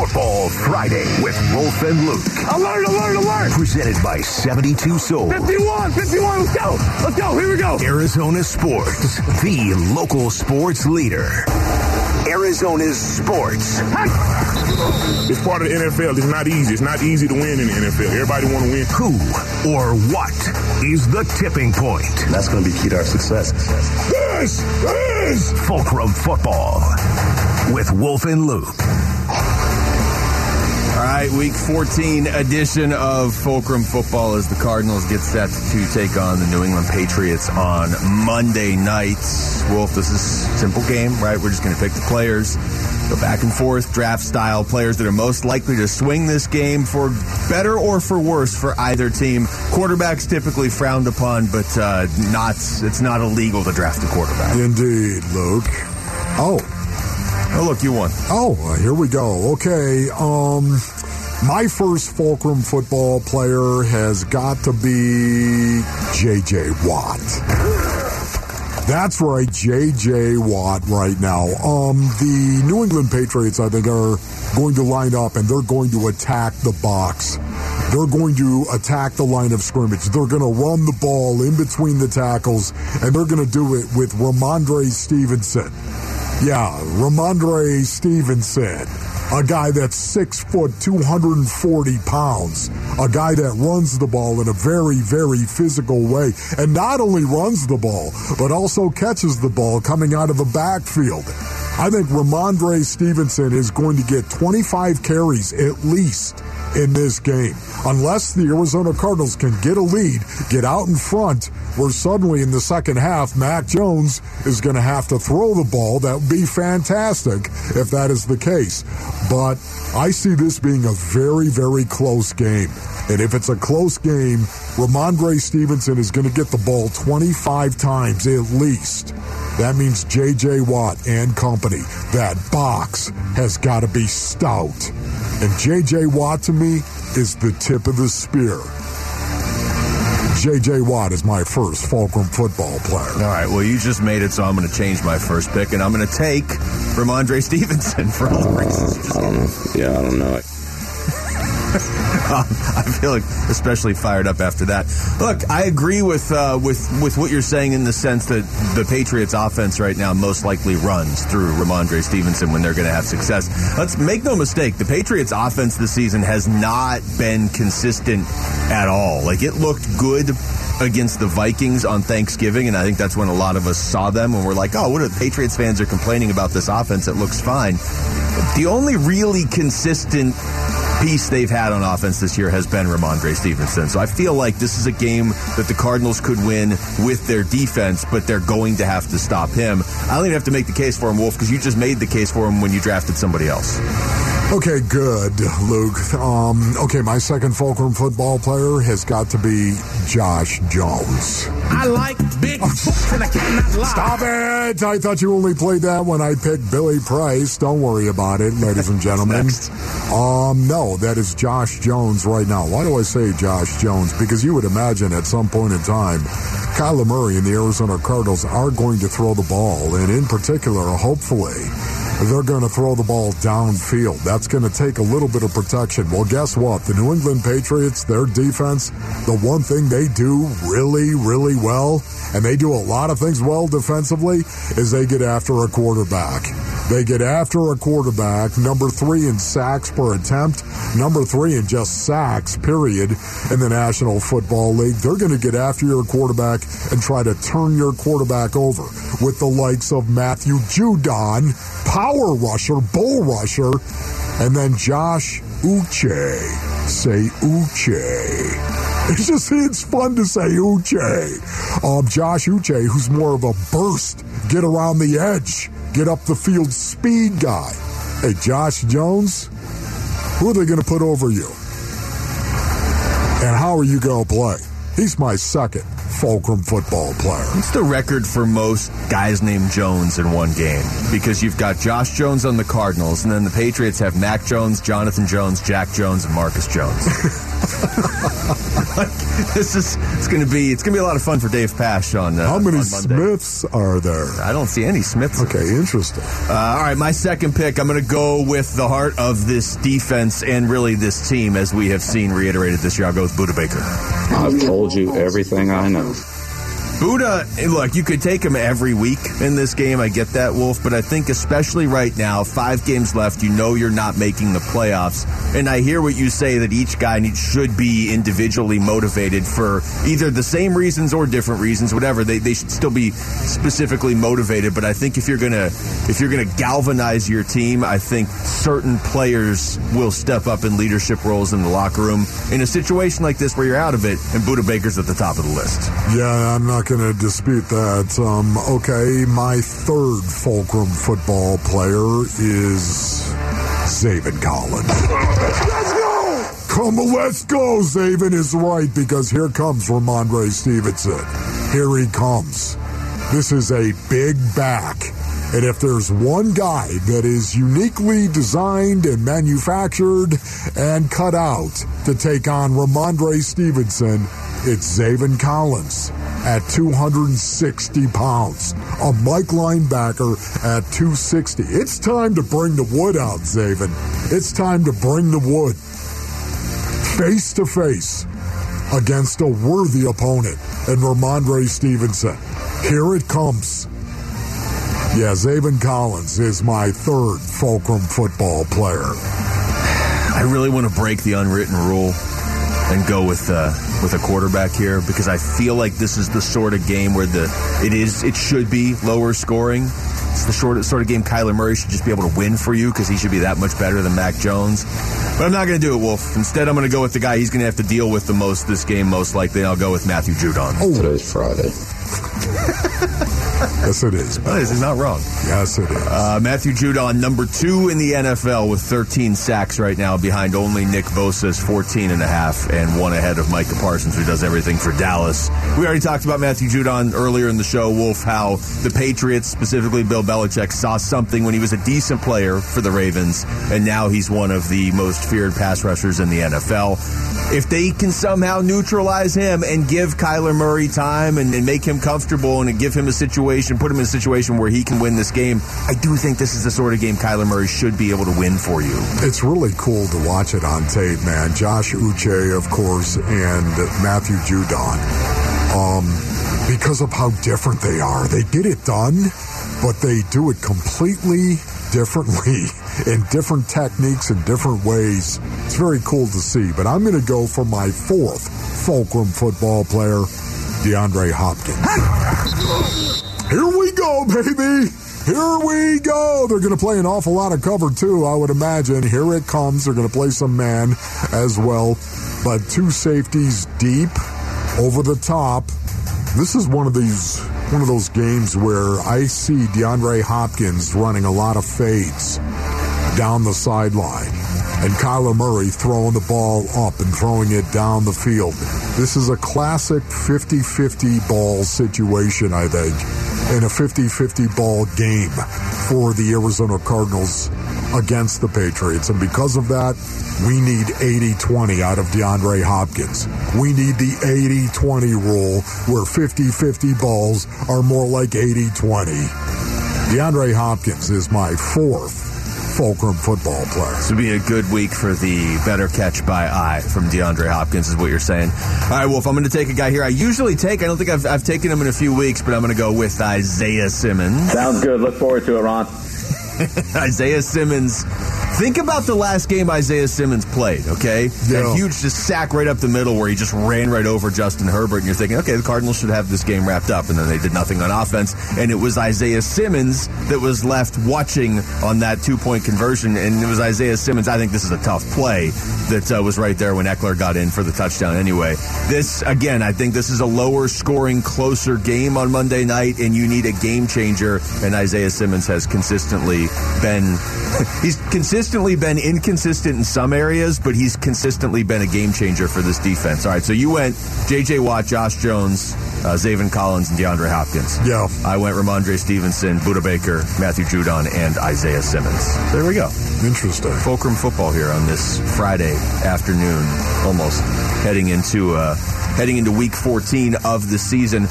Football Friday with Wolf and Luke. Alert, alert, alert! Presented by 72 Soul. 51, 51, let's go! Let's go, here we go! Arizona Sports, the local sports leader. Arizona's sports. It's part of the NFL. It's not easy. It's not easy to win in the NFL. Everybody want to win. Who or what is the tipping point? That's going to be key to our success. This is Fulcrum Football with Wolf and Luke. All right, week 14 edition of Fulcrum Football as the Cardinals get set to take on the New England Patriots on Monday night. Wolf, this is simple game, right? We're just going to pick the players, go back and forth, draft style players that are most likely to swing this game for better or for worse for either team. Quarterbacks typically frowned upon, but uh, not it's not illegal to draft a quarterback. Indeed, Luke. Oh, Look, you won. Oh, here we go. Okay. Um, my first Fulcrum football player has got to be J.J. Watt. That's right, J.J. Watt right now. Um, the New England Patriots, I think, are going to line up and they're going to attack the box. They're going to attack the line of scrimmage. They're going to run the ball in between the tackles, and they're going to do it with Rhamondre Stevenson. Yeah, Rhamondre Stevenson, a guy that's six foot, 240 pounds, a guy that runs the ball in a very, very physical way, and not only runs the ball, but also catches the ball coming out of the backfield. I think Rhamondre Stevenson is going to get 25 carries at least in this game. Unless the Arizona Cardinals can get a lead, get out in front, where suddenly in the second half, Mac Jones is going to have to throw the ball. That would be fantastic if that is the case. But I see this being a very, very close game. And if it's a close game, Rhamondre Stevenson is going to get the ball 25 times at least. That means J.J. Watt and company. That box has got to be stout. And J.J. Watt to me is the tip of the spear. J.J. Watt is my first Fulcrum football player. All right, well, you just made it, so I'm going to change my first pick, and I'm going to take Rhamondre Stevenson for all the reasons you I don't know. Yeah, I don't know it. I feel like especially fired up after that. Look, I agree with uh, with with what you're saying in the sense that the Patriots offense right now most likely runs through Rhamondre Stevenson when they're going to have success. Let's make no mistake, the Patriots offense this season has not been consistent at all. Like it looked good against the Vikings on Thanksgiving, and I think that's when a lot of us saw them and we're like, oh, what are the Patriots fans are complaining about this offense? It looks fine. The only really consistent piece they've had on offense this year has been Rhamondre Stevenson. So I feel like this is a game that the Cardinals could win with their defense, but they're going to have to stop him. I don't even have to make the case for him, Wolf, because you just made the case for him when you drafted somebody else. Okay, good, Luke. Um, okay, my second Fulcrum football player has got to be Josh Jones. I like big books and I cannot lie. Stop it! I thought you only played that when I picked Billy Price. Don't worry about it, ladies and gentlemen. Um, no, that is Josh Jones right now. Why do I say Josh Jones? Because you would imagine at some point in time, Kyler Murray and the Arizona Cardinals are going to throw the ball, and in particular, hopefully, they're going to throw the ball downfield. That's going to take a little bit of protection. Well, guess what? The New England Patriots, their defense, the one thing they do really, really well, and they do a lot of things well defensively, is they get after a quarterback. They get after a quarterback, number three in sacks per attempt, number three in just sacks, period, in the National Football League. They're going to get after your quarterback and try to turn your quarterback over with the likes of Matthew Judon, power rusher, bull rusher, and then Josh Uche. Say Uche. It's just it's fun to say Uche. Um, Josh Uche, who's more of a burst, get around the edge, get up the field speed guy. Hey, Josh Jones, who are they going to put over you? And how are you going to play? He's my second fulcrum football player. What's the record for most guys named Jones in one game? Because you've got Josh Jones on the Cardinals, and then the Patriots have Mac Jones, Jonathan Jones, Jack Jones, and Marcus Jones. this is it's going to be it's going to be a lot of fun for Dave Pasch on. Uh, How many on Smiths are there? I don't see any Smiths. Okay, interesting. Uh, all right, my second pick. I'm going to go with the heart of this defense and really this team, as we have seen reiterated this year. I'll go with Budda Baker. I've told you everything I know. Budda, look, you could take him every week in this game. I get that, Wolf, but I think especially right now, five games left, you know you're not making the playoffs. And I hear what you say that each guy needs, should be individually motivated for either the same reasons or different reasons, whatever. They, they should still be specifically motivated. But I think if you're gonna if you're gonna galvanize your team, I think certain players will step up in leadership roles in the locker room in a situation like this where you're out of it, and Budda Baker's at the top of the list. Yeah, I'm not going to dispute that. Um, okay, my third fulcrum football player is Zaven Collins. Let's go! Come, let's go. Zaven is right because here comes Rhamondre Stevenson. Here he comes. This is a big back. And if there's one guy that is uniquely designed and manufactured and cut out to take on Rhamondre Stevenson, it's Zaven Collins at 260 pounds. A Mike linebacker at 260. It's time to bring the wood out, Zaven. It's time to bring the wood face to face against a worthy opponent in Rhamondre Stevenson. Here it comes. Yeah, Zaven Collins is my third fulcrum football player. I really want to break the unwritten rule and go with uh, with a quarterback here because I feel like this is the sort of game where the it is it should be lower scoring. It's the sort of, sort of game Kyler Murray should just be able to win for you because he should be that much better than Mac Jones. But I'm not going to do it, Wolf. Instead, I'm going to go with the guy he's going to have to deal with the most this game, most likely. I'll go with Matthew Judon. Oh, Today's Friday. yes, it is. Oh, this is not wrong. Yes, it is. Uh, Matthew Judon, number two in the NFL with 13 sacks right now, behind only Nick Bosa's 14 and a half, and one ahead of Micah Parsons, who does everything for Dallas. We already talked about Matthew Judon earlier in the show, Wolf, how the Patriots, specifically Bill Belichick, saw something when he was a decent player for the Ravens, and now he's one of the most feared pass rushers in the NFL. If they can somehow neutralize him and give Kyler Murray time and, and make him comfortable and give him a situation, put him in a situation where he can win this game, I do think this is the sort of game Kyler Murray should be able to win for you. It's really cool to watch it on tape, man. Josh Uche, of course, and Matthew Judon. Um, because of how different they are. They get it done, but they do it completely differently in different techniques and different ways. It's very cool to see. But I'm going to go for my fourth fulcrum football player, DeAndre Hopkins. Here we go, baby. Here we go. They're going to play an awful lot of cover, too, I would imagine. Here it comes. They're going to play some man as well. But two safeties deep, over the top. This is one of these one of those games where I see DeAndre Hopkins running a lot of fades down the sideline and Kyler Murray throwing the ball up and throwing it down the field. This is a classic 50-50 ball situation, I think, in a 50-50 ball game for the Arizona Cardinals against the Patriots. And because of that, we need 80-20 out of DeAndre Hopkins. We need the 80-20 rule where 50-50 balls are more like 80-20. DeAndre Hopkins is my fourth fulcrum football player. This would be a good week for the better catch by eye from DeAndre Hopkins, is what you're saying. All right, Wolf, I'm going to take a guy here I usually take. I don't think I've, I've taken him in a few weeks, but I'm going to go with Isaiah Simmons. Sounds good. Look forward to it, Ron. Isaiah Simmons. Think about the last game Isaiah Simmons played, okay? Yeah. That huge just sack right up the middle where he just ran right over Justin Herbert, and you're thinking, okay, the Cardinals should have this game wrapped up, and then they did nothing on offense. And it was Isaiah Simmons that was left watching on that two point conversion, and it was Isaiah Simmons. I think this is a tough play that uh, was right there when Ekeler got in for the touchdown anyway. This, again, I think this is a lower scoring, closer game on Monday night, and you need a game changer, and Isaiah Simmons has consistently been, he's consistently been inconsistent in some areas, but he's consistently been a game changer for this defense. All right, so you went J.J. Watt, Josh Jones, uh, Zaven Collins and DeAndre Hopkins. Yeah. I went Rhamondre Stevenson, Budda Baker, Matthew Judon, and Isaiah Simmons. There we go. Interesting. Fulcrum football here on this Friday afternoon, almost heading into uh, heading into week 14 of the season.